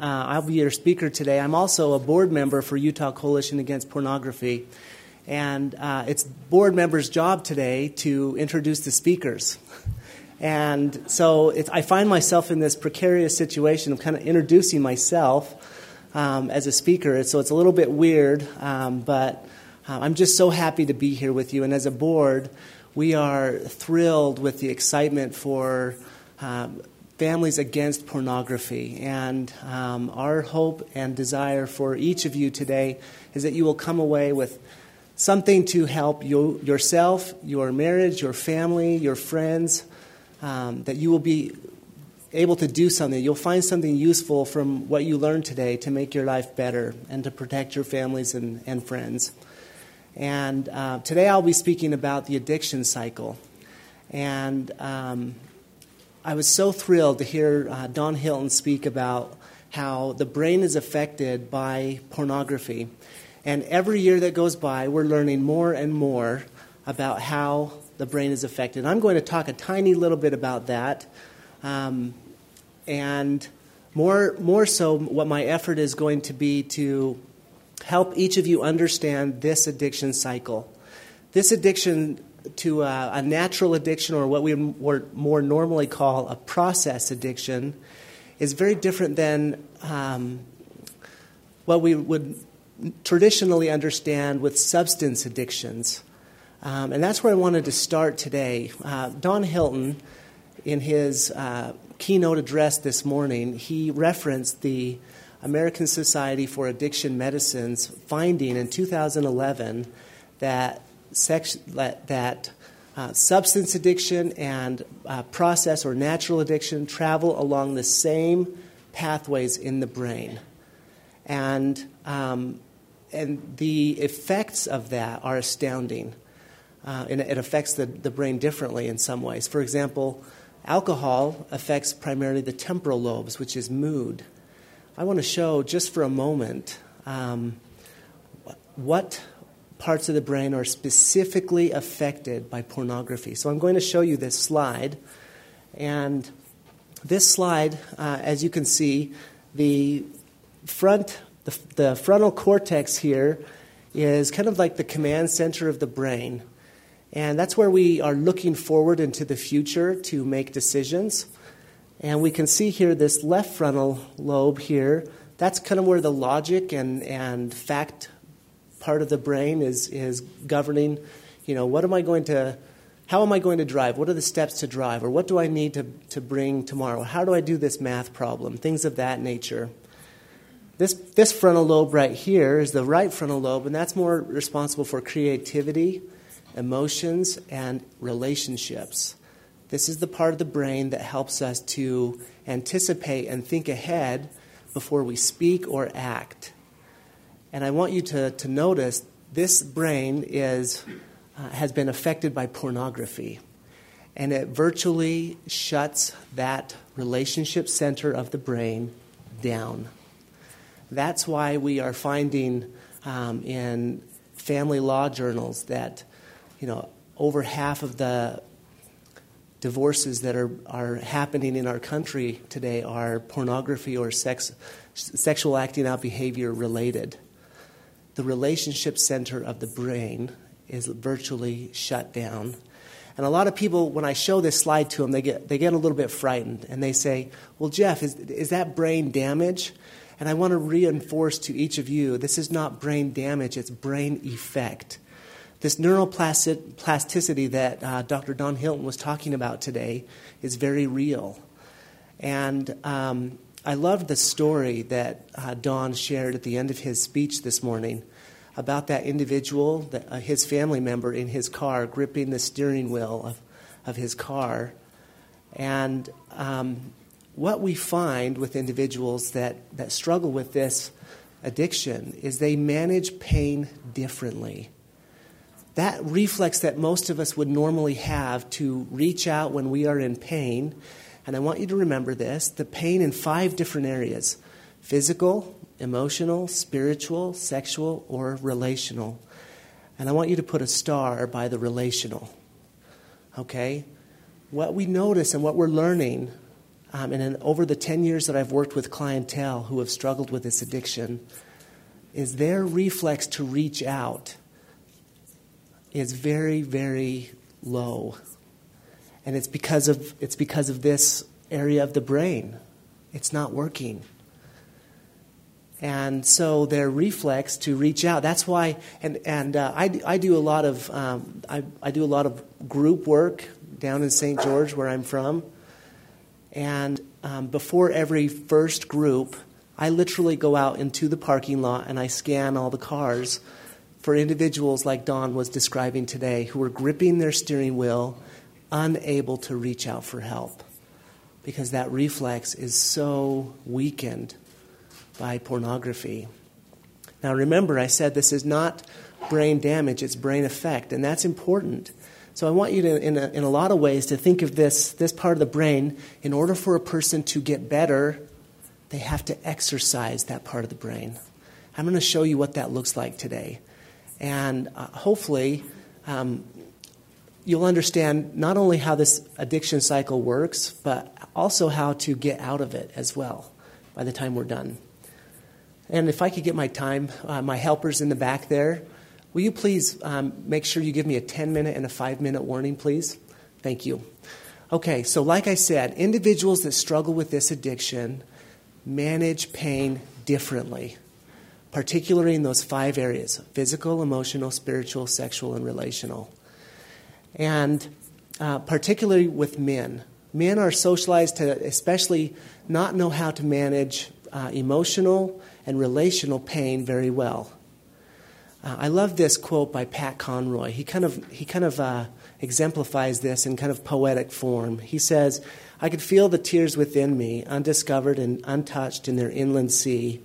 Uh, I'll be your speaker today. I'm also a board member for Utah Coalition Against Pornography. And uh, it's board members' job today to introduce the speakers. And so I find myself in this precarious situation of kind of introducing myself um, as a speaker. So it's a little bit weird, um, but uh, I'm just so happy to be here with you. And as a board, we are thrilled with the excitement for um, families against pornography. And um, our hope and desire for each of you today is that you will come away with something to help you, yourself, your marriage, your family, your friends, um, that you will be able to do something. You'll find something useful from what you learned today to make your life better and to protect your families and, and friends. And uh, today I'll be speaking about the addiction cycle. And um, I was so thrilled to hear uh, Don Hilton speak about how the brain is affected by pornography. And every year that goes by, we're learning more and more about how the brain is affected. I'm going to talk a tiny little bit about that. Um, and more, more so, what my effort is going to be to help each of you understand this addiction cycle. This addiction to a, a natural addiction or what we more normally call a process addiction is very different than um, what we would traditionally understand with substance addictions. Um, and that's where I wanted to start today. Uh, Don Hilton, in his uh, keynote address this morning, he referenced the American Society for Addiction Medicine's finding in 2011 that that uh, substance addiction and uh, process or natural addiction travel along the same pathways in the brain. And, um, and the effects of that are astounding. Uh, and it affects the, the brain differently in some ways. For example, alcohol affects primarily the temporal lobes, which is mood. I want to show just for a moment um, what parts of the brain are specifically affected by pornography. So I'm going to show you this slide. And this slide, uh, as you can see, the front, the, the frontal cortex here is kind of like the command center of the brain. And that's where we are looking forward into the future to make decisions. And we can see here this left frontal lobe here. That's kind of where the logic and, and fact part of the brain is, is governing, you know, what am I going to, how am I going to drive? What are the steps to drive? Or what do I need to, to bring tomorrow? How do I do this math problem? Things of that nature. This, this frontal lobe right here is the right frontal lobe, and that's more responsible for creativity, emotions, and relationships. This is the part of the brain that helps us to anticipate and think ahead before we speak or act. And I want you to, to notice this brain is, uh, has been affected by pornography. And it virtually shuts that relationship center of the brain down. That's why we are finding um, in family law journals that, you know, over half of the divorces that are, are happening in our country today are pornography or sex, sexual acting out behavior related the relationship center of the brain is virtually shut down. And a lot of people, when I show this slide to them, they get, they get a little bit frightened and they say, Well, Jeff, is, is that brain damage? And I want to reinforce to each of you this is not brain damage, it's brain effect. This neuroplasticity that uh, Dr. Don Hilton was talking about today is very real. And um, I loved the story that uh, Don shared at the end of his speech this morning about that individual, that, uh, his family member in his car, gripping the steering wheel of, of his car. And um, what we find with individuals that, that struggle with this addiction is they manage pain differently. That reflex that most of us would normally have to reach out when we are in pain and I want you to remember this the pain in five different areas physical, emotional, spiritual, sexual, or relational. And I want you to put a star by the relational. Okay? What we notice and what we're learning um, and in, over the 10 years that I've worked with clientele who have struggled with this addiction, is their reflex to reach out is very, very low. And it's because of, it's because of this area of the brain. It's not working. And so their reflex to reach out. That's why, and, and uh, I, I do a lot of, um, I, I do a lot of group work down in St. George where I'm from. And um, before every first group, I literally go out into the parking lot and I scan all the cars for individuals like Don was describing today who are gripping their steering wheel, unable to reach out for help because that reflex is so weakened by pornography. Now, remember, I said this is not brain damage, it's brain effect, and that's important. So, I want you to, in a, in a lot of ways, to think of this, this part of the brain. In order for a person to get better, they have to exercise that part of the brain. I'm going to show you what that looks like today. And uh, hopefully, um, you'll understand not only how this addiction cycle works, but also how to get out of it as well by the time we're done. And if I could get my time, uh, my helpers in the back there, will you please um, make sure you give me a 10 minute and a 5 minute warning, please? Thank you. Okay, so like I said, individuals that struggle with this addiction manage pain differently, particularly in those five areas physical, emotional, spiritual, sexual, and relational. And uh, particularly with men. Men are socialized to especially not know how to manage uh, emotional and relational pain very well. Uh, I love this quote by Pat Conroy. He kind of, he kind of uh, exemplifies this in kind of poetic form. He says, I could feel the tears within me, undiscovered and untouched in their inland sea.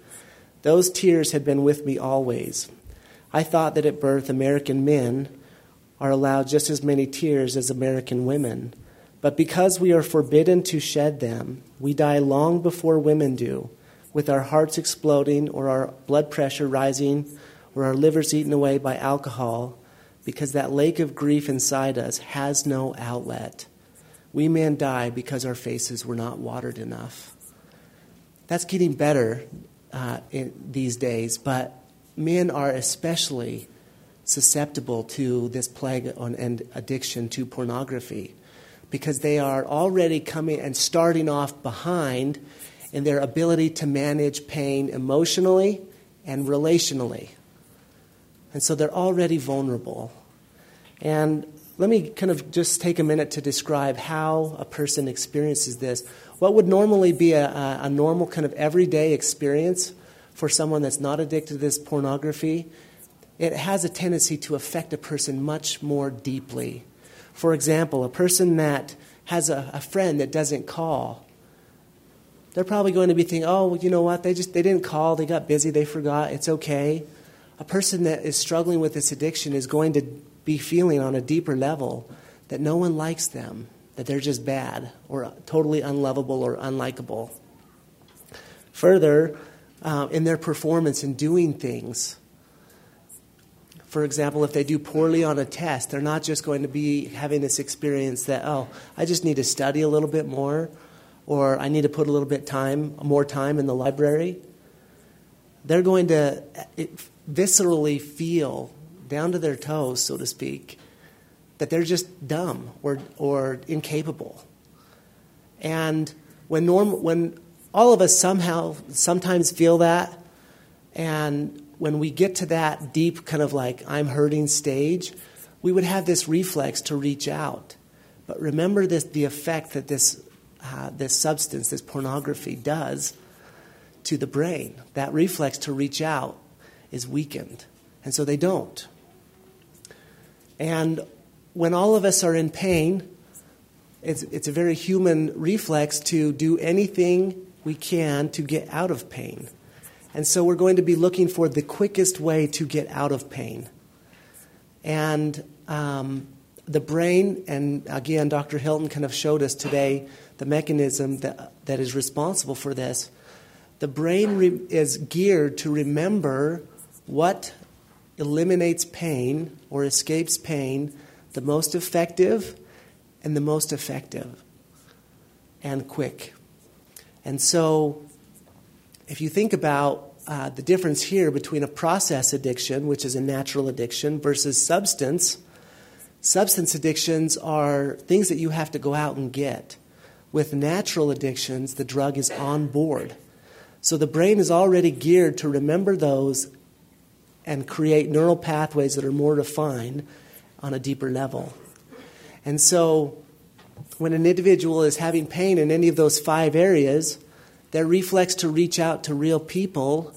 Those tears had been with me always. I thought that at birth American men are allowed just as many tears as American women. But because we are forbidden to shed them, we die long before women do, with our hearts exploding or our blood pressure rising or our livers eaten away by alcohol, because that lake of grief inside us has no outlet. We men die because our faces were not watered enough. That's getting better uh, in these days, but men are especially susceptible to this plague on, and addiction to pornography because they are already coming and starting off behind in their ability to manage pain emotionally and relationally. And so they're already vulnerable. And let me kind of just take a minute to describe how a person experiences this. What would normally be a, a, a normal kind of everyday experience for someone that's not addicted to this pornography, it has a tendency to affect a person much more deeply. For example, a person that has a, a friend that doesn't call, they're probably going to be thinking, oh, you know what, they just they didn't call, they got busy, they forgot, it's okay. A person that is struggling with this addiction is going to be feeling on a deeper level that no one likes them, that they're just bad or totally unlovable or unlikable. Further, uh, in their performance in doing things, for example, if they do poorly on a test, they're not just going to be having this experience that, oh, I just need to study a little bit more, or I need to put a little bit time, more time in the library. They're going to eh, viscerally feel down to their toes, so to speak, that they're just dumb or, or incapable. And when, norm, when all of us somehow sometimes feel that, and when we get to that deep kind of like I'm hurting stage, we would have this reflex to reach out. But remember this, the effect that this, uh, this substance, this pornography, does to the brain. That reflex to reach out is weakened. And so they don't. And when all of us are in pain, it's, it's a very human reflex to do anything we can to get out of pain. And so we're going to be looking for the quickest way to get out of pain. And um, the brain, and again, Dr. Hilton kind of showed us today the mechanism that, that is responsible for this. The brain re- is geared to remember what eliminates pain or escapes pain the most effective and the most effective and quick. And so, if you think about uh, the difference here between a process addiction, which is a natural addiction, versus substance, substance addictions are things that you have to go out and get. With natural addictions, the drug is on board. So the brain is already geared to remember those and create neural pathways that are more refined on a deeper level. And so when an individual is having pain in any of those five areas, their reflex to reach out to real people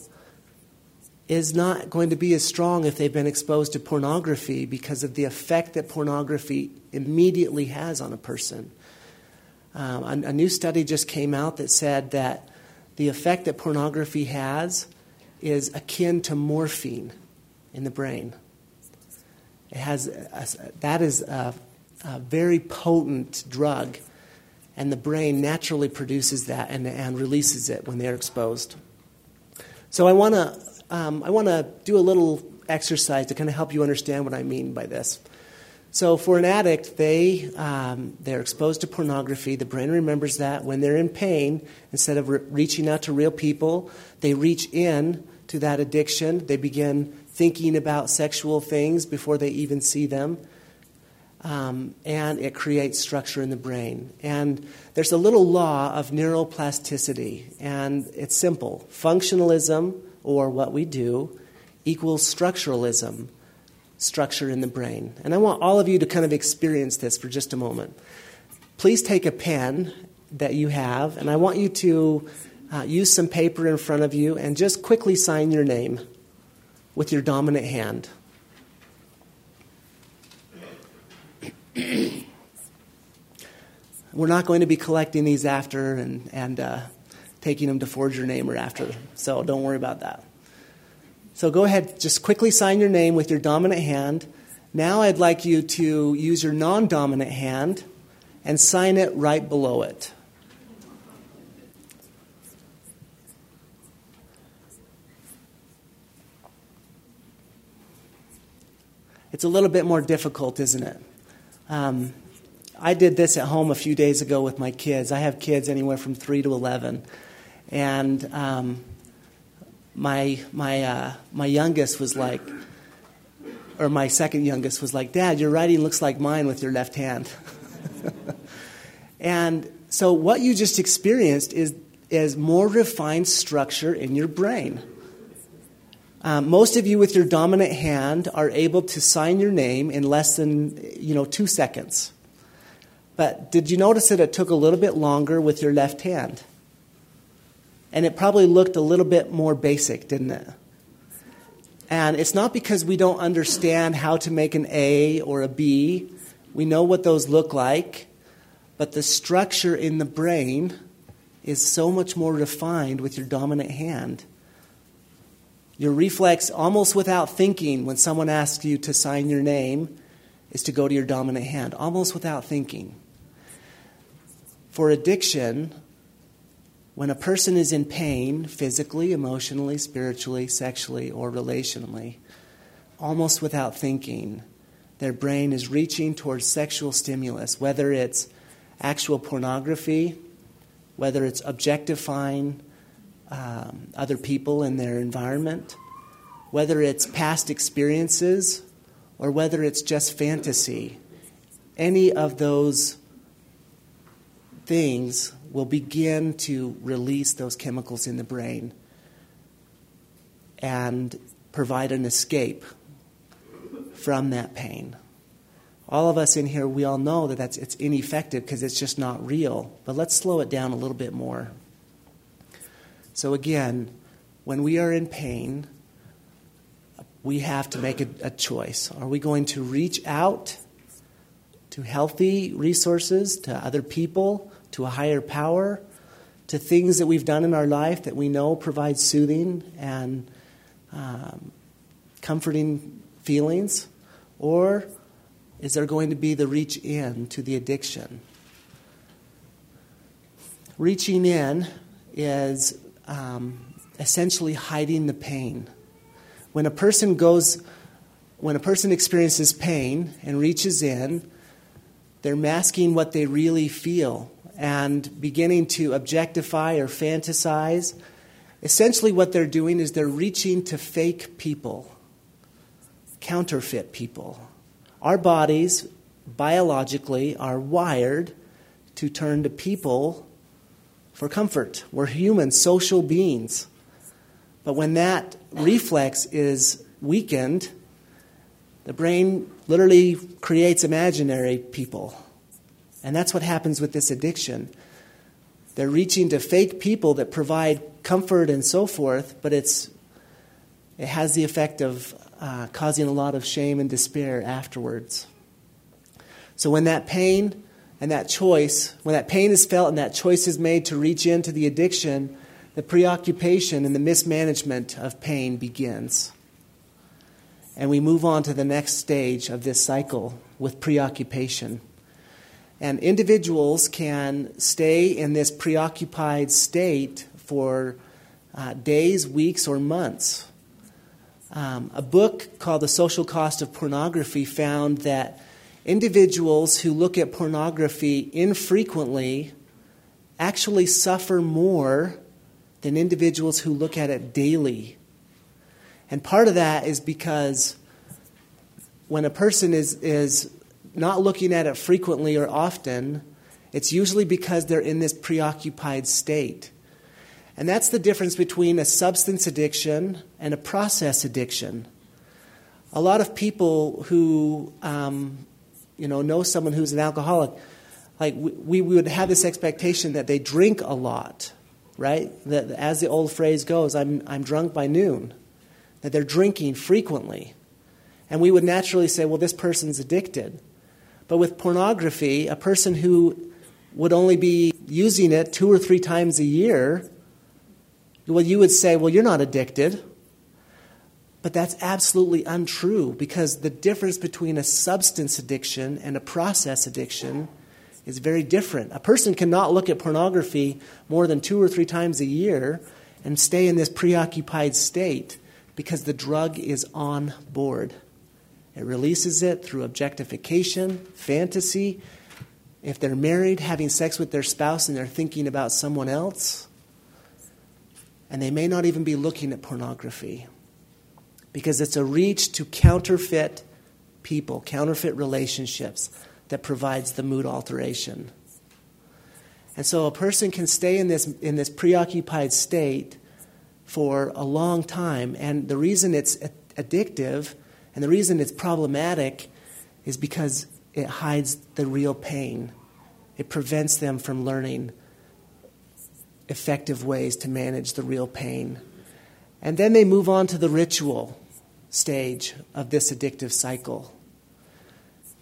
is not going to be as strong if they've been exposed to pornography because of the effect that pornography immediately has on a person. Um, a, a new study just came out that said that the effect that pornography has is akin to morphine in the brain. It has a, that is a, a, very potent drug, and the brain naturally produces that and, and releases it when they're exposed. So I want to um, I want to do a little exercise to kind of help you understand what I mean by this. So, for an addict, they, um, they're exposed to pornography. The brain remembers that. When they're in pain, instead of re- reaching out to real people, they reach in to that addiction. They begin thinking about sexual things before they even see them. Um, and it creates structure in the brain. And there's a little law of neuroplasticity, and it's simple functionalism, or what we do, equals structuralism structure in the brain. And I want all of you to kind of experience this for just a moment. Please take a pen that you have, and I want you to uh, use some paper in front of you and just quickly sign your name with your dominant hand. We're not going to be collecting these after and, and uh, taking them to forge your name or after, so don't worry about that. So go ahead, just quickly sign your name with your dominant hand. Now I'd like you to use your non dominant hand and sign it right below it. It's a little bit more difficult, isn't it? Um, I did this at home a few days ago with my kids. I have kids anywhere from 3 to 11. And um, my my uh, my youngest was like, or my second youngest was like, Dad, your writing looks like mine with your left hand. and so what you just experienced is is more refined structure in your brain. Um, most of you with your dominant hand are able to sign your name in less than you know two seconds. But did you notice that it took a little bit longer with your left hand? and it probably looked a little bit more basic, didn't it? And it's not because we don't understand how to make an A or a B. We know what those look like, but the structure in the brain is so much more refined with your dominant hand. Your reflex, almost without thinking, when someone asks you to sign your name, is to go to your dominant hand, almost without thinking. For addiction, when a person is in pain, physically, emotionally, spiritually, sexually, or relationally, almost without thinking, their brain is reaching towards sexual stimulus, whether it's actual pornography, whether it's objectifying um, other people in their environment, whether it's past experiences, or whether it's just fantasy. Any of those things will begin to release those chemicals in the brain and provide an escape from that pain. All of us in here, we all know that that's, it's ineffective because it's just not real. But let's slow it down a little bit more. So, again, when we are in pain, we have to make a, a choice. Are we going to reach out to healthy resources, to other people? to a higher power, to things that we've done in our life that we know provide soothing and um, comforting feelings? Or is there going to be the reach in to the addiction? Reaching in is um, essentially hiding the pain. When a person goes, when a person experiences pain and reaches in, they're masking what they really feel and beginning to objectify or fantasize. Essentially, what they're doing is they're reaching to fake people, counterfeit people. Our bodies, biologically, are wired to turn to people for comfort. We're human, social beings. But when that reflex is weakened, the brain literally creates imaginary people. And that's what happens with this addiction. They're reaching to fake people that provide comfort and so forth, but it's, it has the effect of uh, causing a lot of shame and despair afterwards. So when that pain and that choice, when that pain is felt and that choice is made to reach into the addiction, the preoccupation and the mismanagement of pain begins. And we move on to the next stage of this cycle with preoccupation. And individuals can stay in this preoccupied state for uh, days, weeks, or months. Um, a book called The Social Cost of Pornography found that individuals who look at pornography infrequently actually suffer more than individuals who look at it daily. And part of that is because when a person is, is not looking at it frequently or often, it's usually because they're in this preoccupied state. And that's the difference between a substance addiction and a process addiction. A lot of people who um, you know, know someone who's an alcoholic, like we, we would have this expectation that they drink a lot right? That, as the old phrase goes, I'm, I'm drunk by noon, that they're drinking frequently. And we would naturally say, well, this person's addicted. But with pornography, a person who would only be using it two or three times a year, well, you would say, well, you're not addicted. But that's absolutely untrue because the difference between a substance addiction and a process addiction is very different. A person cannot look at pornography more than two or three times a year and stay in this preoccupied state because the drug is on board. It releases it through objectification, fantasy. If they're married, having sex with their spouse and they're thinking about someone else. And they may not even be looking at pornography because it's a reach to counterfeit people, counterfeit relationships that provides the mood alteration. And so a person can stay in this, in this preoccupied state for a long time. And the reason it's addictive and the reason it's problematic is because it hides the real pain. It prevents them from learning effective ways to manage the real pain. And then they move on to the ritual stage of this addictive cycle.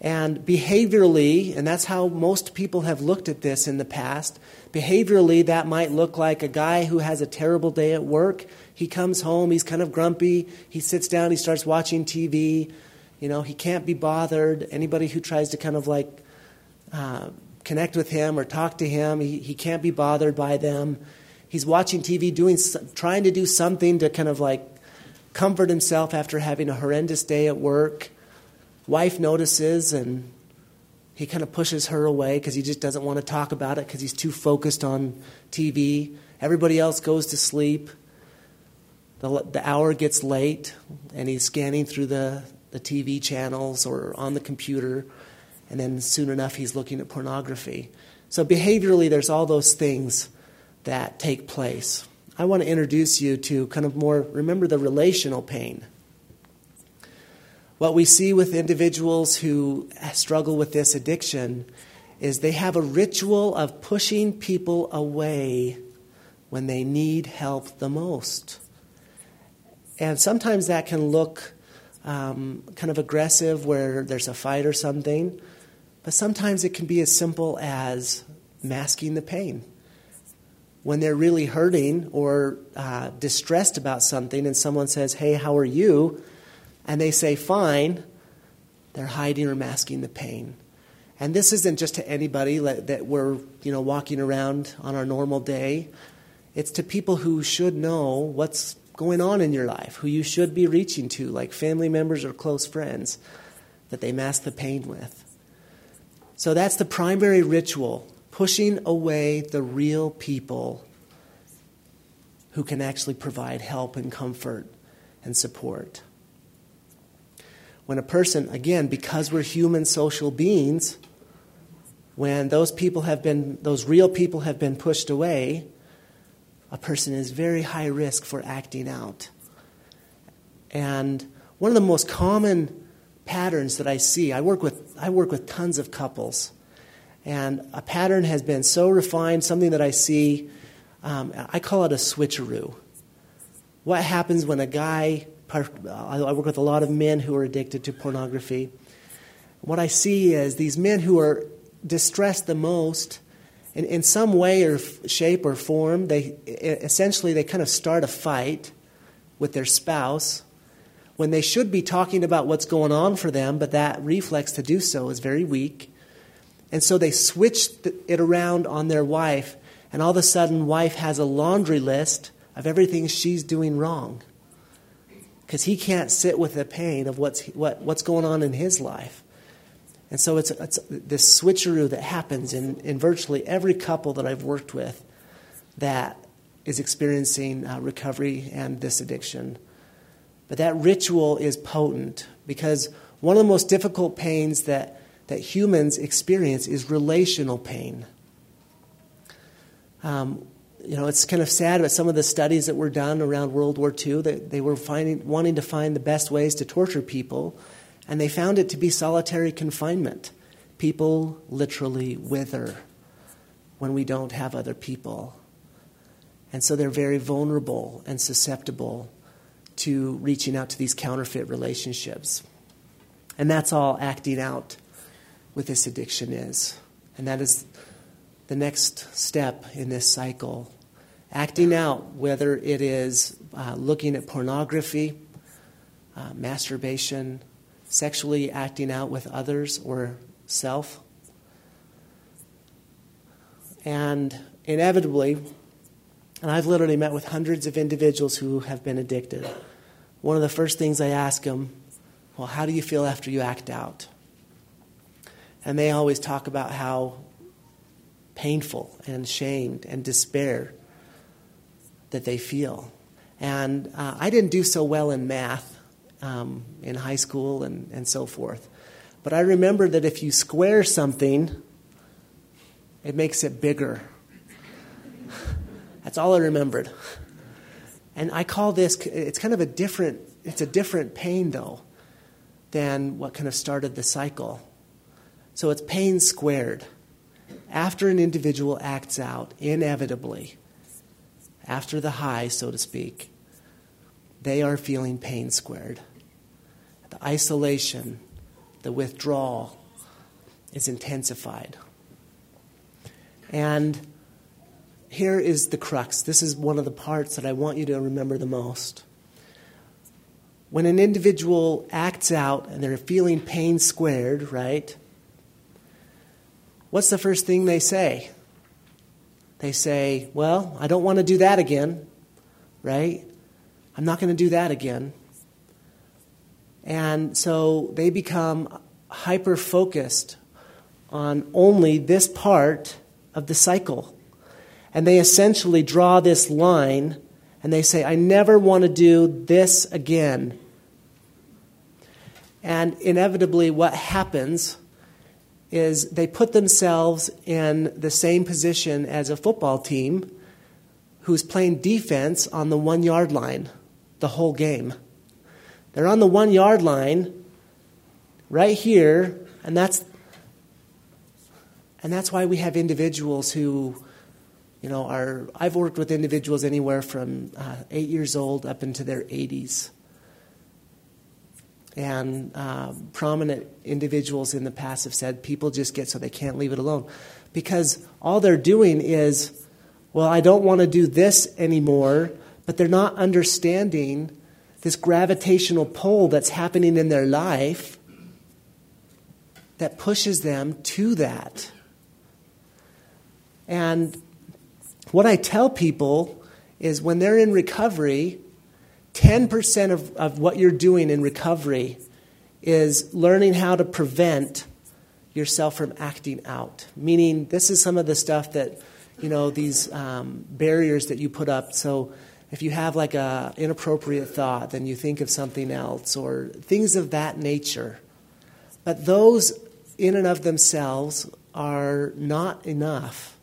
And behaviorally, and that's how most people have looked at this in the past, behaviorally, that might look like a guy who has a terrible day at work. He comes home, he's kind of grumpy, he sits down, he starts watching TV. You know, he can't be bothered. Anybody who tries to kind of like uh, connect with him or talk to him, he, he can't be bothered by them. He's watching TV, doing, trying to do something to kind of like comfort himself after having a horrendous day at work wife notices and he kind of pushes her away because he just doesn't want to talk about it because he's too focused on TV. Everybody else goes to sleep. The, the hour gets late and he's scanning through the, the TV channels or on the computer, and then soon enough he's looking at pornography. So, behaviorally, there's all those things that take place. I want to introduce you to kind of more, remember the relational pain. What we see with individuals who struggle with this addiction is they have a ritual of pushing people away when they need help the most. And sometimes that can look um, kind of aggressive where there's a fight or something, but sometimes it can be as simple as masking the pain. When they're really hurting or uh, distressed about something, and someone says, Hey, how are you? and they say fine, they're hiding or masking the pain. And this isn't just to anybody that we're, you know, walking around on our normal day. It's to people who should know what's going on in your life, who you should be reaching to, like family members or close friends, that they mask the pain with. So that's the primary ritual pushing away the real people who can actually provide help and comfort and support. When a person, again, because we're human social beings, when those people have been, those real people have been pushed away, a person is very high risk for acting out. And one of the most common patterns that I see, I work with, I work with tons of couples, and a pattern has been so refined, something that I see, um, I call it a switcheroo. What happens when a guy, I work with a lot of men who are addicted to pornography. What I see is these men who are distressed the most, in, in some way or shape or form, they essentially they kind of start a fight with their spouse when they should be talking about what's going on for them, but that reflex to do so is very weak. And so they switch it around on their wife, and all of a sudden, wife has a laundry list of everything she's doing wrong. Because he can't sit with the pain of what's, what, what's going on in his life. And so it's, it's this switcheroo that happens in, in virtually every couple that I've worked with that is experiencing uh, recovery and this addiction. But that ritual is potent because one of the most difficult pains that, that humans experience is relational pain. Um, you know, it's kind of sad but some of the studies that were done around World War II that they were finding, wanting to find the best ways to torture people, and they found it to be solitary confinement. People literally wither when we don't have other people. And so they're very vulnerable and susceptible to reaching out to these counterfeit relationships. And that's all acting out with this addiction is. And that is the next step in this cycle. Acting out, whether it is uh, looking at pornography, uh, masturbation, sexually acting out with others or self. And inevitably, and I've literally met with hundreds of individuals who have been addicted. One of the first things I ask them, well, how do you feel after you act out? And they always talk about how painful and shamed and despair that they feel. And uh, I didn't do so well in math um, in high school and, and so forth. But I remember that if you square something, it makes it bigger that's all I remembered. And I call this, it's kind of a different, it's a different pain though than what kind of started the cycle. So it's pain squared. After an individual acts out, inevitably, after the high, so to speak, they are feeling pain squared. The isolation, the withdrawal is intensified. And here is the crux. This is one of the parts that I want you to remember the most. When an individual acts out and they're feeling pain squared, right? What's the first thing they say? They say, Well, I don't want to do that again, right? I'm not going to do that again. And so they become hyper focused on only this part of the cycle. And they essentially draw this line and they say, I never want to do this again. And inevitably, what happens is they put themselves in the same position as a football team who's playing defense on the one yard line the whole game. They're on the one yard line right here, and that's, and that's why we have individuals who you know, are. I've worked with individuals anywhere from uh, eight years old up into their 80s. And uh, prominent individuals in the past have said people just get so they can't leave it alone. Because all they're doing is, well, I don't want to do this anymore, but they're not understanding this gravitational pull that's happening in their life that pushes them to that. And what I tell people is when they're in recovery, 10% of, of what you're doing in recovery is learning how to prevent yourself from acting out. Meaning, this is some of the stuff that, you know, these um, barriers that you put up. So, if you have like a inappropriate thought, then you think of something else, or things of that nature. But those, in and of themselves, are not enough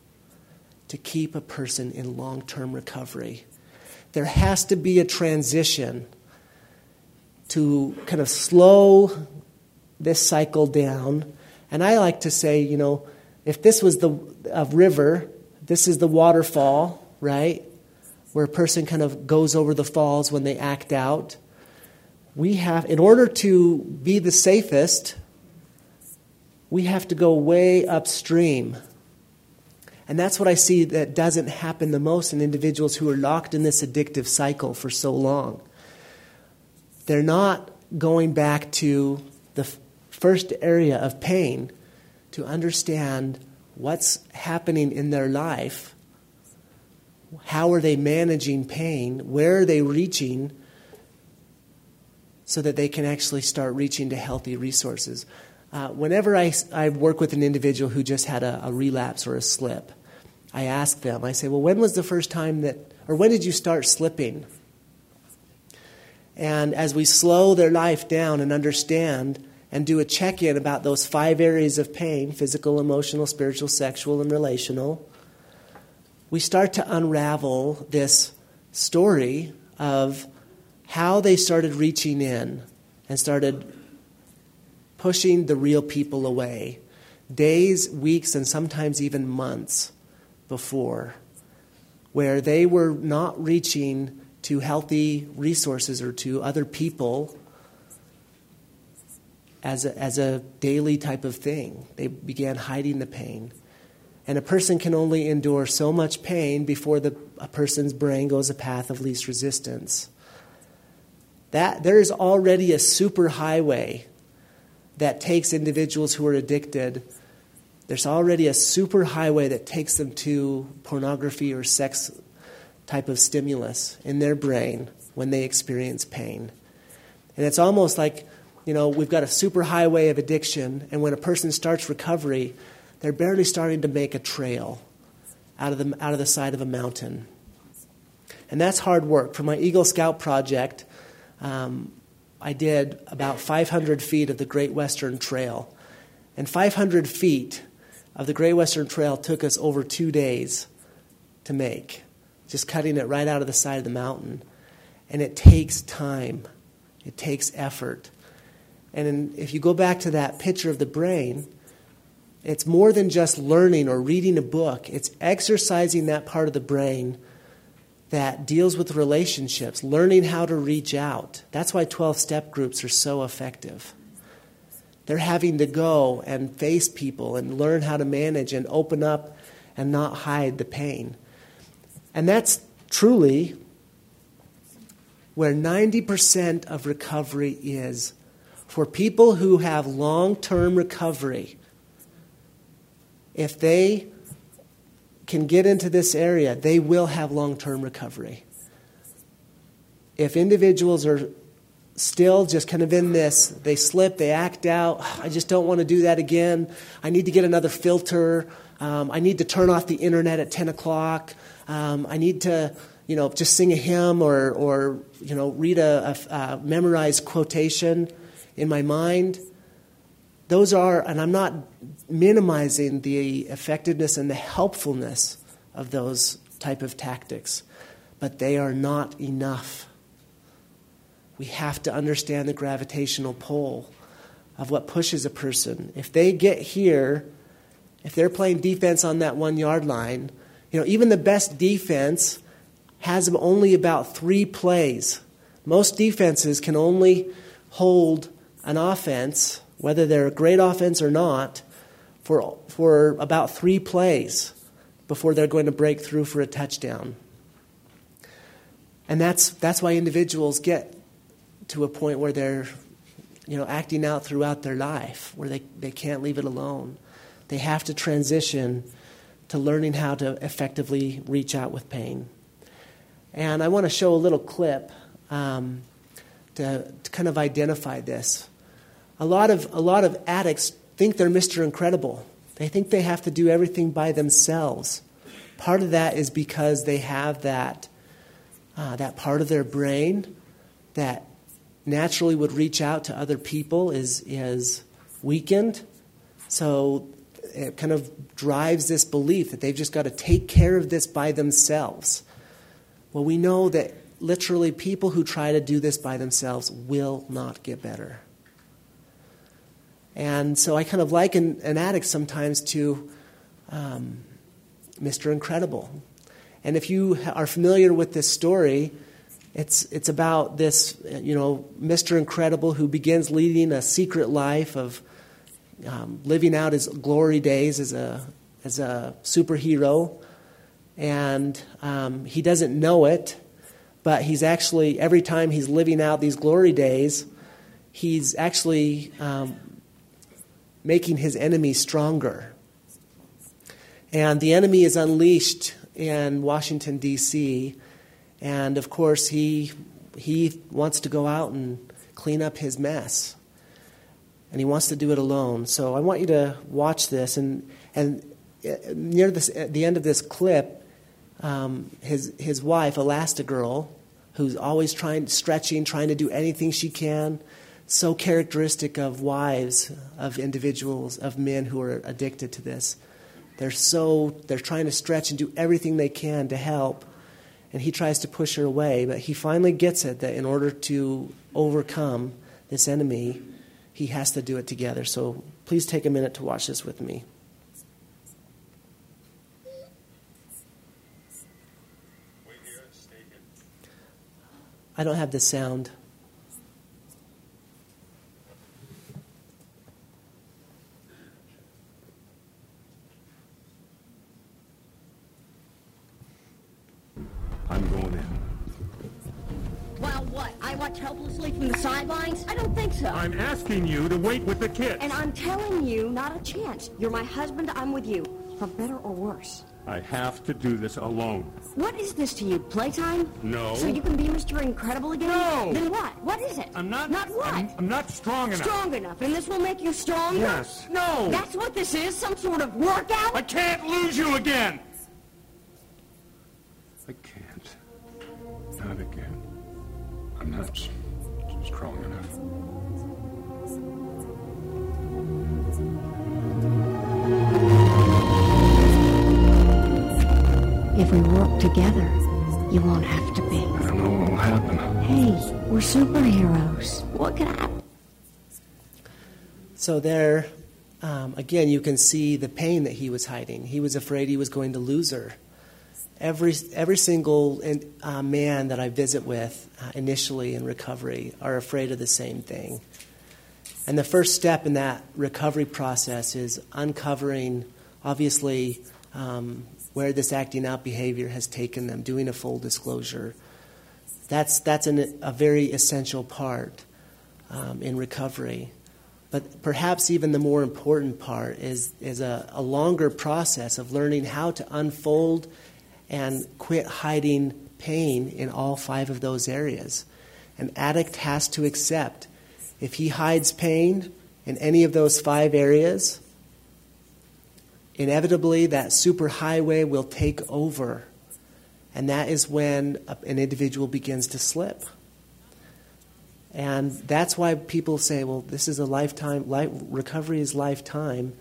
to keep a person in long term recovery. There has to be a transition to kind of slow this cycle down. And I like to say, you know, if this was the a river, this is the waterfall, right? Where a person kind of goes over the falls when they act out. We have, in order to be the safest, we have to go way upstream. And that's what I see that doesn't happen the most in individuals who are locked in this addictive cycle for so long. They're not going back to the first area of pain to understand what's happening in their life. How are they managing pain? Where are they reaching so that they can actually start reaching to healthy resources? Uh, whenever I, I work with an individual who just had a, a relapse or a slip, I ask them, I say, Well, when was the first time that, or when did you start slipping? And as we slow their life down and understand and do a check in about those five areas of pain physical, emotional, spiritual, sexual, and relational we start to unravel this story of how they started reaching in and started pushing the real people away days, weeks, and sometimes even months before, where they were not reaching to healthy resources or to other people as a, as a daily type of thing. They began hiding the pain. And a person can only endure so much pain before the, a person's brain goes a path of least resistance. That, there is already a super highway that takes individuals who are addicted. There's already a superhighway that takes them to pornography or sex type of stimulus in their brain when they experience pain. And it's almost like, you know, we've got a superhighway of addiction, and when a person starts recovery, they're barely starting to make a trail out of the, out of the side of a mountain. And that's hard work. For my Eagle Scout project, um, I did about 500 feet of the Great Western Trail. And 500 feet of the Great Western Trail took us over two days to make, just cutting it right out of the side of the mountain. And it takes time, it takes effort. And in, if you go back to that picture of the brain, it's more than just learning or reading a book, it's exercising that part of the brain that deals with relationships, learning how to reach out. That's why 12 step groups are so effective. They're having to go and face people and learn how to manage and open up and not hide the pain. And that's truly where 90% of recovery is. For people who have long term recovery, if they can get into this area, they will have long term recovery. If individuals are still just kind of in this, they slip, they act out, I just don't want to do that again. I need to get another filter. Um, I need to turn off the internet at 10 o'clock. Um, I need to, you know, just sing a hymn or, or you know, read a, a, a memorized quotation in my mind. Those are, and I'm not minimizing the effectiveness and the helpfulness of those type of tactics, but they are not enough. We have to understand the gravitational pull of what pushes a person. If they get here, if they're playing defense on that one yard line, you know, even the best defense has them only about three plays. Most defenses can only hold an offense whether they're a great offense or not, for, for about three plays before they're going to break through for a touchdown. And that's, that's why individuals get to a point where they're you know, acting out throughout their life, where they, they can't leave it alone. They have to transition to learning how to effectively reach out with pain. And I want to show a little clip um, to, to kind of identify this a lot of, a lot of addicts think they're Mr. Incredible. They think they have to do everything by themselves. Part of that is because they have that, uh, that part of their brain that naturally would reach out to other people is, is weakened. So it kind of drives this belief that they've just got to take care of this by themselves. Well, we know that literally people who try to do this by themselves will not get better. And so I kind of liken an addict sometimes to um, Mr. Incredible. And if you are familiar with this story, it's, it's about this, you know, Mr. Incredible who begins leading a secret life of um, living out his glory days as a, as a superhero. And um, he doesn't know it, but he's actually, every time he's living out these glory days, he's actually um, making his enemy stronger. And the enemy is unleashed in Washington, D.C., and of course, he, he wants to go out and clean up his mess and he wants to do it alone. So I want you to watch this. And, and uh, near this, at the end of this clip, um, his, his wife, Elastigirl, who's always trying, stretching, trying to do anything she can, so characteristic of wives, of individuals, of men who are addicted to this. They're so, they're trying to stretch and do everything they can to help. And he tries to push her away, but he finally gets it that in order to overcome this enemy, he has to do it together. So please take a minute to watch this with me. I don't have the sound. Asking you to wait with the kids. And I'm telling you, not a chance. You're my husband, I'm with you. For better or worse. I have to do this alone. What is this to you? Playtime? No. So you can be Mr. Incredible again? No. Then what? What is it? I'm not. Not what? I'm, I'm not strong enough. Strong enough. And this will make you stronger? Yes. No. That's what this is? Some sort of workout? I can't lose you again. I can't. Not again. I'm not If we work together, you won't have to be. I don't know what will happen. Hey, we're superheroes. What could happen? So there, um, again, you can see the pain that he was hiding. He was afraid he was going to lose her. Every, every single uh, man that I visit with uh, initially in recovery are afraid of the same thing. And the first step in that recovery process is uncovering, obviously, um, where this acting out behavior has taken them, doing a full disclosure. That's, that's an, a very essential part um, in recovery. But perhaps even the more important part is, is a, a longer process of learning how to unfold and quit hiding pain in all five of those areas. An addict has to accept if he hides pain in any of those five areas, inevitably that superhighway will take over. And that is when an individual begins to slip. And that's why people say, well, this is a lifetime, life, recovery is lifetime.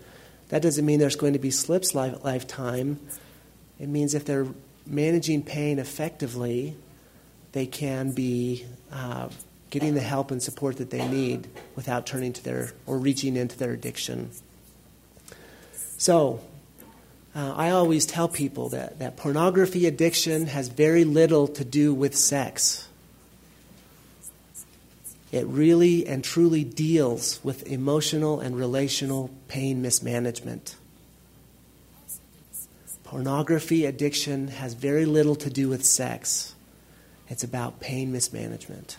That doesn't mean there's going to be slips life, lifetime. It means if they're managing pain effectively, they can be uh, getting the help and support that they need without turning to their or reaching into their addiction. So, uh, I always tell people that, that pornography addiction has very little to do with sex. It really and truly deals with emotional and relational pain mismanagement. Pornography addiction has very little to do with sex. It's about pain mismanagement.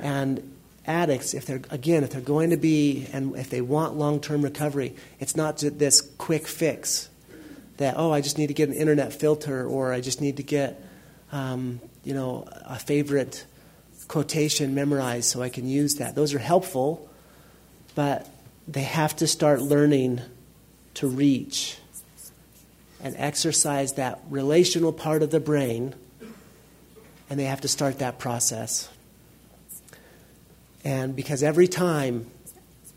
And addicts, if they're, again, if they're going to be, and if they want long term recovery, it's not this quick fix that, oh, I just need to get an internet filter or I just need to get, um, you know, a favorite quotation memorized so I can use that. Those are helpful, but they have to start learning to reach and exercise that relational part of the brain, and they have to start that process. And because every time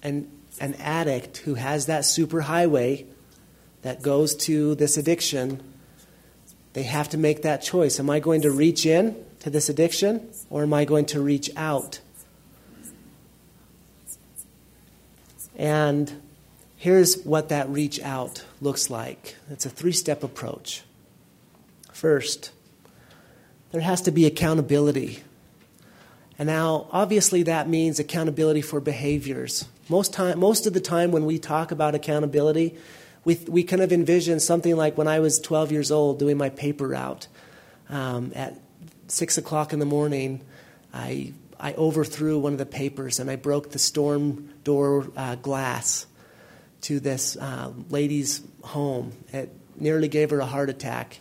an, an addict who has that superhighway that goes to this addiction, they have to make that choice. Am I going to reach in to this addiction or am I going to reach out? And here's what that reach out looks like it's a three step approach. First, there has to be accountability. And now, obviously, that means accountability for behaviors. Most, time, most of the time, when we talk about accountability, we, we kind of envision something like when I was 12 years old doing my paper route. Um, at 6 o'clock in the morning, I, I overthrew one of the papers and I broke the storm door uh, glass to this uh, lady's home. It nearly gave her a heart attack.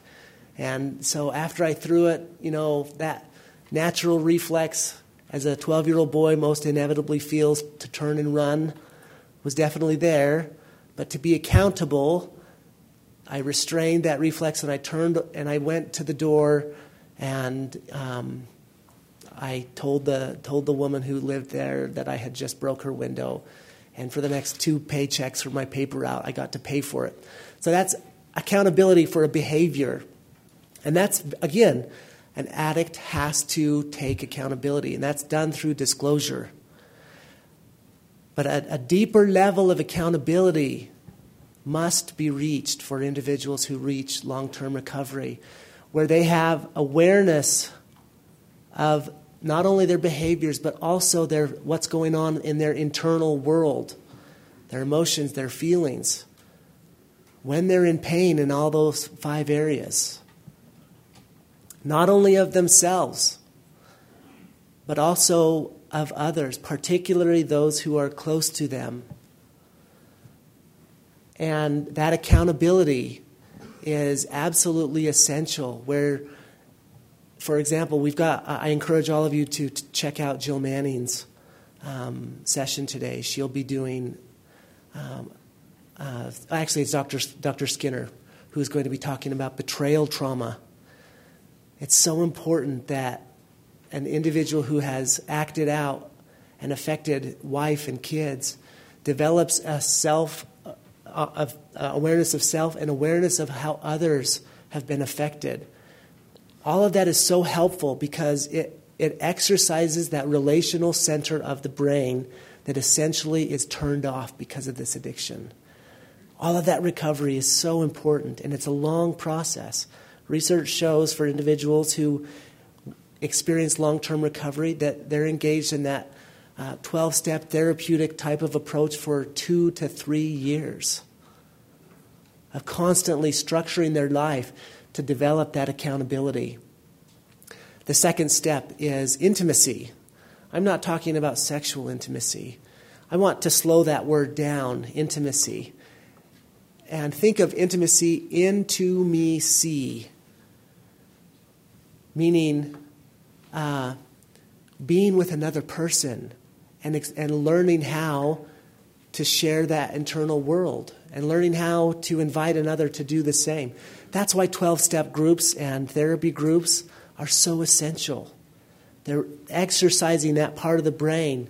And so after I threw it, you know, that natural reflex as a 12 year old boy most inevitably feels to turn and run was definitely there. But to be accountable, I restrained that reflex and I turned and I went to the door and um, I told the, told the woman who lived there that I had just broke her window. And for the next two paychecks for my paper route, I got to pay for it. So that's accountability for a behavior. And that's, again, an addict has to take accountability, and that's done through disclosure. But a, a, deeper level of accountability must be reached for individuals who reach long term recovery, where they have awareness of not only their behaviors, but also their, what's going on in their internal world, their emotions, their feelings, when they're in pain in all those five areas not only of themselves, but also of others, particularly those who are close to them. And that accountability is absolutely essential. Where, for example, we've got, I encourage all of you to, to check out Jill Manning's um, session today. She'll be doing, um, uh, actually, it's Dr. Dr. Skinner who's going to be talking about betrayal trauma it's so important that an individual who has acted out and affected wife and kids develops a self uh, of uh, awareness of self and awareness of how others have been affected. All of that is so helpful because it, it exercises that relational center of the brain that essentially is turned off because of this addiction. All of that recovery is so important, and it's a long process. Research shows for individuals who experience long term recovery that they're engaged in that 12 uh, step therapeutic type of approach for two to three years of constantly structuring their life to develop that accountability. The second step is intimacy. I'm not talking about sexual intimacy. I want to slow that word down, intimacy, and think of intimacy into me see meaning uh, being with another person and, and learning how to share that internal world and learning how to invite another to do the same. That's why 12 step groups and therapy groups are so essential. They're exercising that part of the brain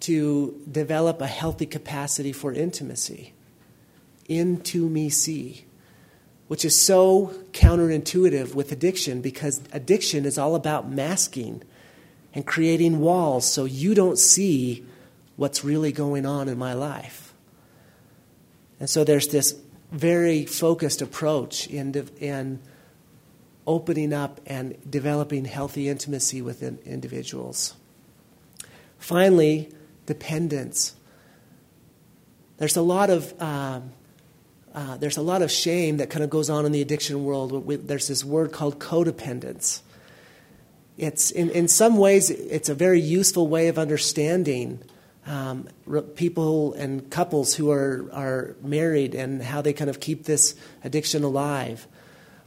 to develop a healthy capacity for intimacy. Into me see which is so counterintuitive with addiction because addiction is all about masking and creating walls so you don't see what's really going on in my life. And so there's this very focused approach in, in opening up and developing healthy intimacy with individuals. Finally, dependence. There's a lot of um, uh, there's a lot of shame that kind of goes on in the addiction world. There's this word called codependence. It's in, in some ways it's a very useful way of understanding um, people and couples who are, are married and how they kind of keep this addiction alive.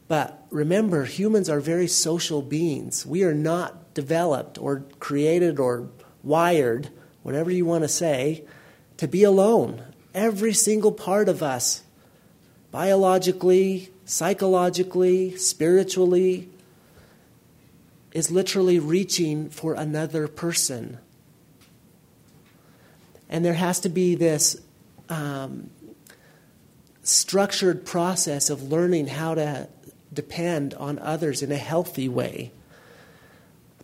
But remember, humans are very social beings. We are not developed or created or wired, whatever you want to say, to be alone. Every single part of us, biologically, psychologically, spiritually, is literally reaching for another person. And there has to be this um, structured process of learning how to depend on others in a healthy way.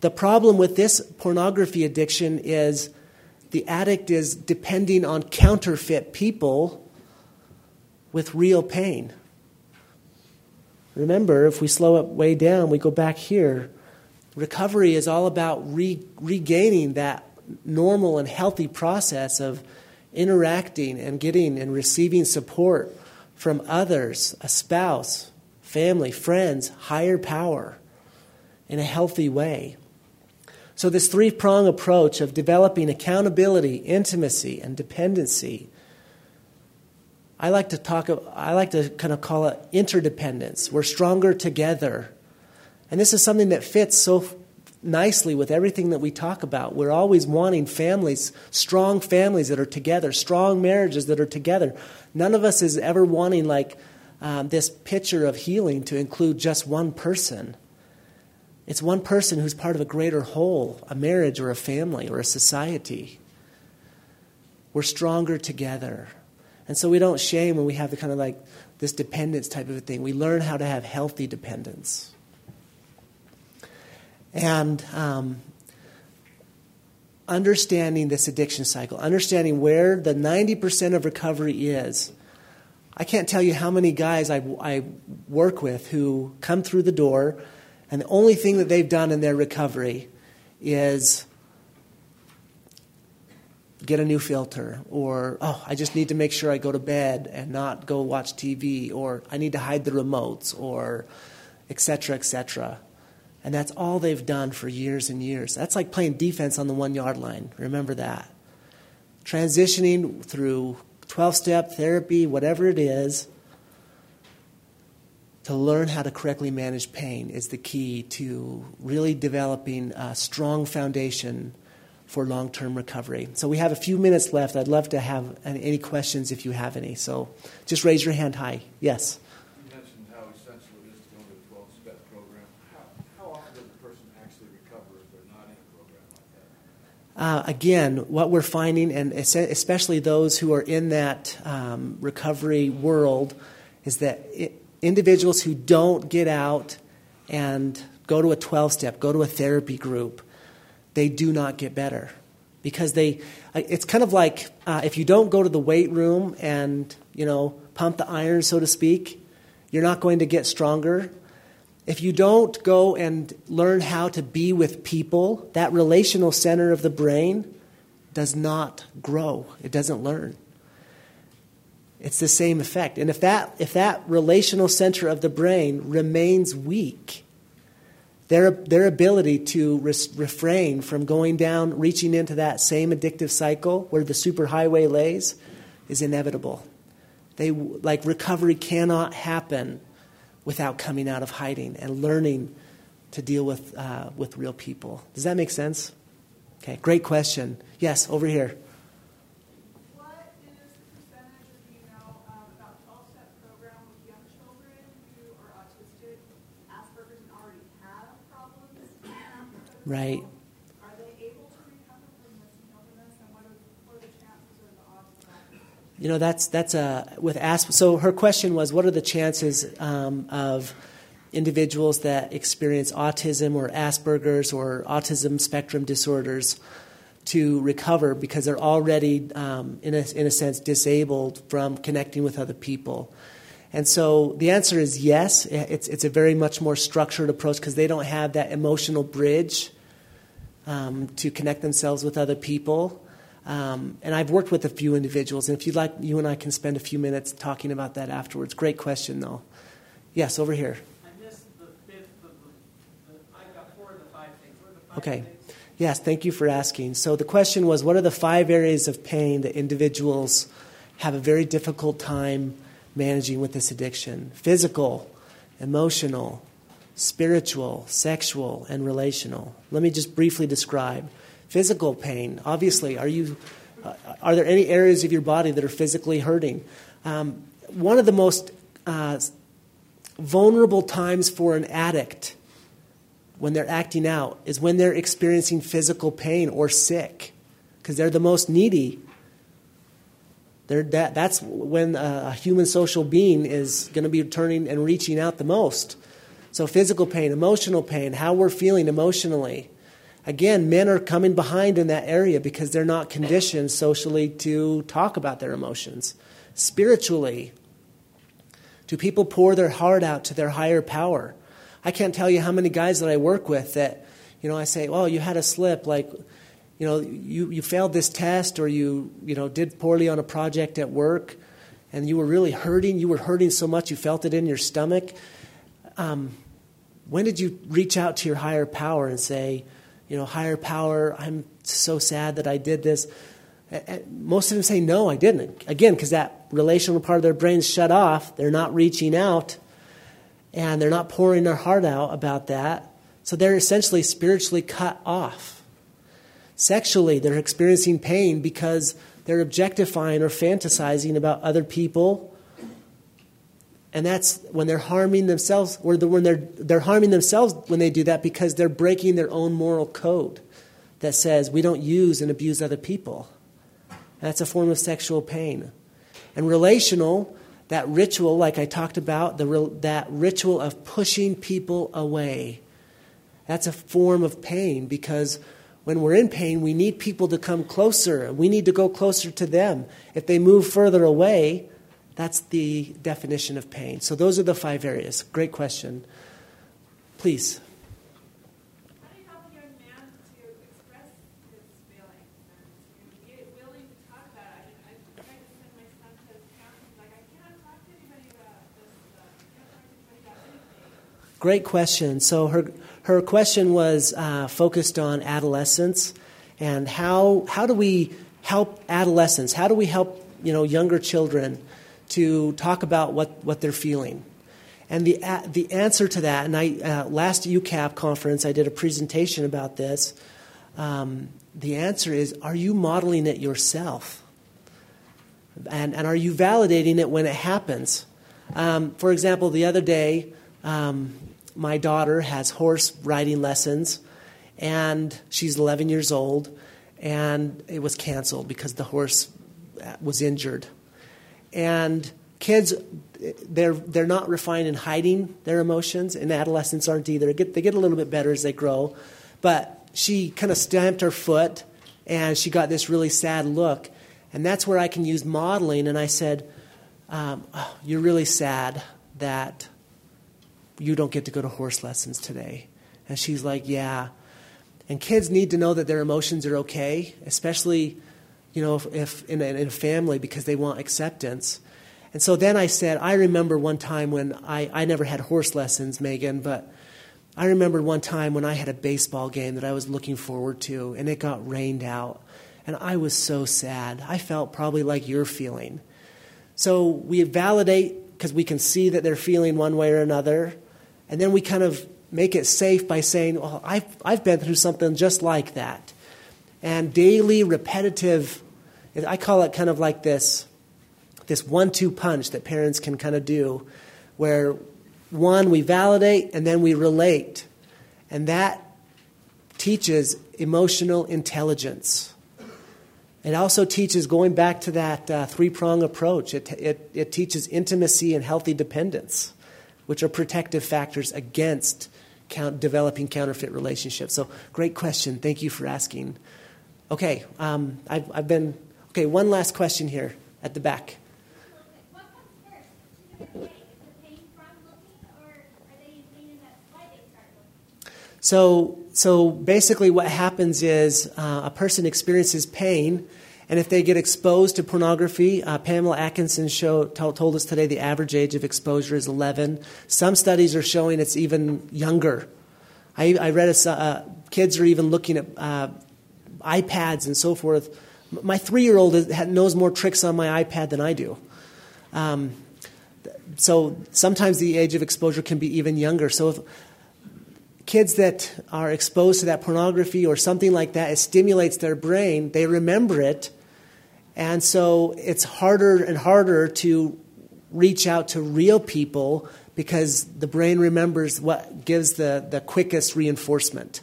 The problem with this pornography addiction is the addict is depending on counterfeit people with real pain. Remember, if we slow it way down, we go back here. Recovery is all about re- regaining that normal and healthy process of interacting and getting and receiving support from others, a spouse, family, friends, higher power, in a healthy way. So, this three prong approach of developing accountability, intimacy, and dependency, I like to talk, I like to kind of call it interdependence. We're stronger together. And this is something that fits so nicely with everything that we talk about. We're always wanting families, strong families that are together, strong marriages that are together. None of us is ever wanting like um, this picture of healing to include just one person. It's one person who's part of a greater whole, a marriage or a family or a society. We're stronger together. And so we don't shame when we have the kind of like this dependence type of a thing. We learn how to have healthy dependence. And um, understanding this addiction cycle, understanding where the 90% of recovery is. I can't tell you how many guys I, I work with who come through the door, and the only thing that they've done in their recovery is get a new filter, or, oh, I just need to make sure I go to bed and not go watch TV, or I need to hide the remotes, or etc cetera, et cetera. And that's all they've done for years and years. That's like playing defense on the one yard line. Remember that. Transitioning through 12 step therapy, whatever it is, to learn how to correctly manage pain is the key to really developing a strong foundation for long term recovery. So we have a few minutes left. I'd love to have any questions if you have any. So just raise your hand high. Yes. how often does a person actually recover if they're not in a program like Uh, again, what we're finding, and especially those who are in that um, recovery world, is that it, individuals who don't get out and go to a 12 step, go to a therapy group, they do not get better. Because they, it's kind of like uh, if you don't go to the weight room and, you know, pump the iron, so to speak, you're not going to get stronger if you don't go and learn how to be with people, that relational center of the brain does not grow. It doesn't learn. It's the same effect. And if that, if that relational center of the brain remains weak, their, their ability to res- refrain from going down, reaching into that same addictive cycle where the superhighway lays, is inevitable. They, like recovery cannot happen without coming out of hiding and learning to deal with, uh, with real people. Does that make sense? Okay, great question. Yes, over here. Right. you know that's that's a with asp so her question was what are the chances um, of individuals that experience autism or asperger's or autism spectrum disorders to recover because they're already um, in, a, in a sense disabled from connecting with other people? And so the answer is yes. It's, it's a very much more structured approach because they don't have that emotional bridge um, to connect themselves with other people um, and I've worked with a few individuals, and if you'd like, you and I can spend a few minutes talking about that afterwards. Great question, though. Yes, over here. I missed the fifth of the, the I got four of the five things. What are the five okay. Yes, thank you for asking. So the question was what are the five areas of pain that individuals have a very difficult time managing with this addiction? Physical, emotional, spiritual, sexual, and relational. Let me just briefly describe. Physical pain, obviously, are you, Uh, are there any areas of your body that are physically hurting? Um, one of the most uh, vulnerable times for an addict when they're acting out is when they're experiencing physical pain or sick because they're the most needy. That, that's when a, a human social being is going to be turning and reaching out the most. So, physical pain, emotional pain, how we're feeling emotionally. Again, men are coming behind in that area because they're not conditioned socially to talk about their emotions. Spiritually, do people pour their heart out to their higher power? I can't tell you how many guys that I work with that, you know, I say, oh, you had a slip, like, you know, you, you failed this test or you, you know, did poorly on a project at work and you were really hurting. You were hurting so much you felt it in your stomach. Um, when did you reach out to your higher power and say, you know, higher power, I'm so sad that I did this? Most of them say, no, I didn't. Again, because that relational part of their brain's shut off. They're not reaching out and they're not pouring their heart out about that. So they're essentially spiritually cut off. Sexually, they're experiencing pain because they're objectifying or fantasizing about other people. And that's when they're harming themselves, or when they're, they're harming themselves when they do that because they're breaking their own moral code that says we don't use and abuse other people. That's a form of sexual pain. And relational, that ritual, like I talked about, the, that ritual of pushing people away, that's a form of pain because when we're in pain, we need people to come closer. We need to go closer to them. If they move further away, that's the definition of pain. So, those are the five areas. Great question. Please. Great question. So her her question was uh, focused on adolescence and how how do we help adolescents? How do we help you know younger children to talk about what, what they're feeling? And the uh, the answer to that, and I uh, last UCAP conference I did a presentation about this. Um, the answer is: Are you modeling it yourself? And and are you validating it when it happens? Um, for example, the other day. Um, my daughter has horse riding lessons, and she's 11 years old, and it was canceled because the horse was injured. And kids, they're, they're not refined in hiding their emotions, and adolescents aren't either. They get, they get a little bit better as they grow. But she kind of stamped her foot, and she got this really sad look. And that's where I can use modeling. And I said, um, oh, You're really sad that you don't get to go to horse lessons today. And she's like, Yeah. And kids need to know that their emotions are okay, especially, you know, if, if in, a, in a family because they want acceptance. And so then I said, I remember one time when I, I never had horse lessons, Megan, but I remember one time when I had a baseball game that I was looking forward to and it got rained out. And I was so sad. I felt probably like you're feeling. So we validate because we can see that they're feeling one way or another. And then we kind of make it safe by saying, well, I've, I've been through something just like that. And daily, repetitive, I call it kind of like this, this one two punch that parents can kind of do, where one, we validate and then we relate. And that teaches emotional intelligence. It also teaches, going back to that uh, three prong approach, it, it, it teaches intimacy and healthy dependence which are protective factors against count, developing counterfeit relationships. So, great question. Thank you for asking. Okay, um, I've, I've been. Okay, one last question here at the back. So, so basically, what happens is uh, a person experiences pain and if they get exposed to pornography, uh, Pamela Atkinson show, told, told us today the average age of exposure is 11. Some studies are showing it's even younger. I, I read a, uh, kids are even looking at uh, iPads and so forth. My three year old knows more tricks on my iPad than I do. Um, so sometimes the age of exposure can be even younger. So if kids that are exposed to that pornography or something like that, it stimulates their brain, they remember it, And so it's harder and harder to reach out to real people because the brain remembers what gives the, the quickest reinforcement.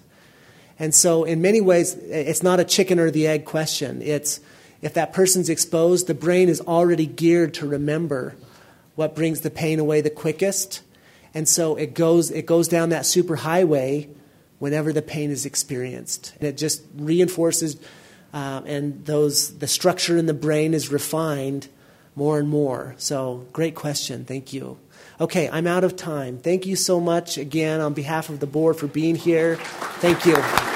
And so, in many ways, it's not a chicken or the egg question. It's if that person's exposed, the brain is already geared to remember what brings the pain away the quickest. And so it goes, it goes down that superhighway whenever the pain is experienced. And it just reinforces, uh, and those, the structure in the brain is refined more and more. So, great question. Thank you. Okay, I'm out of time. Thank you so much again on behalf of the board for being here. Thank you.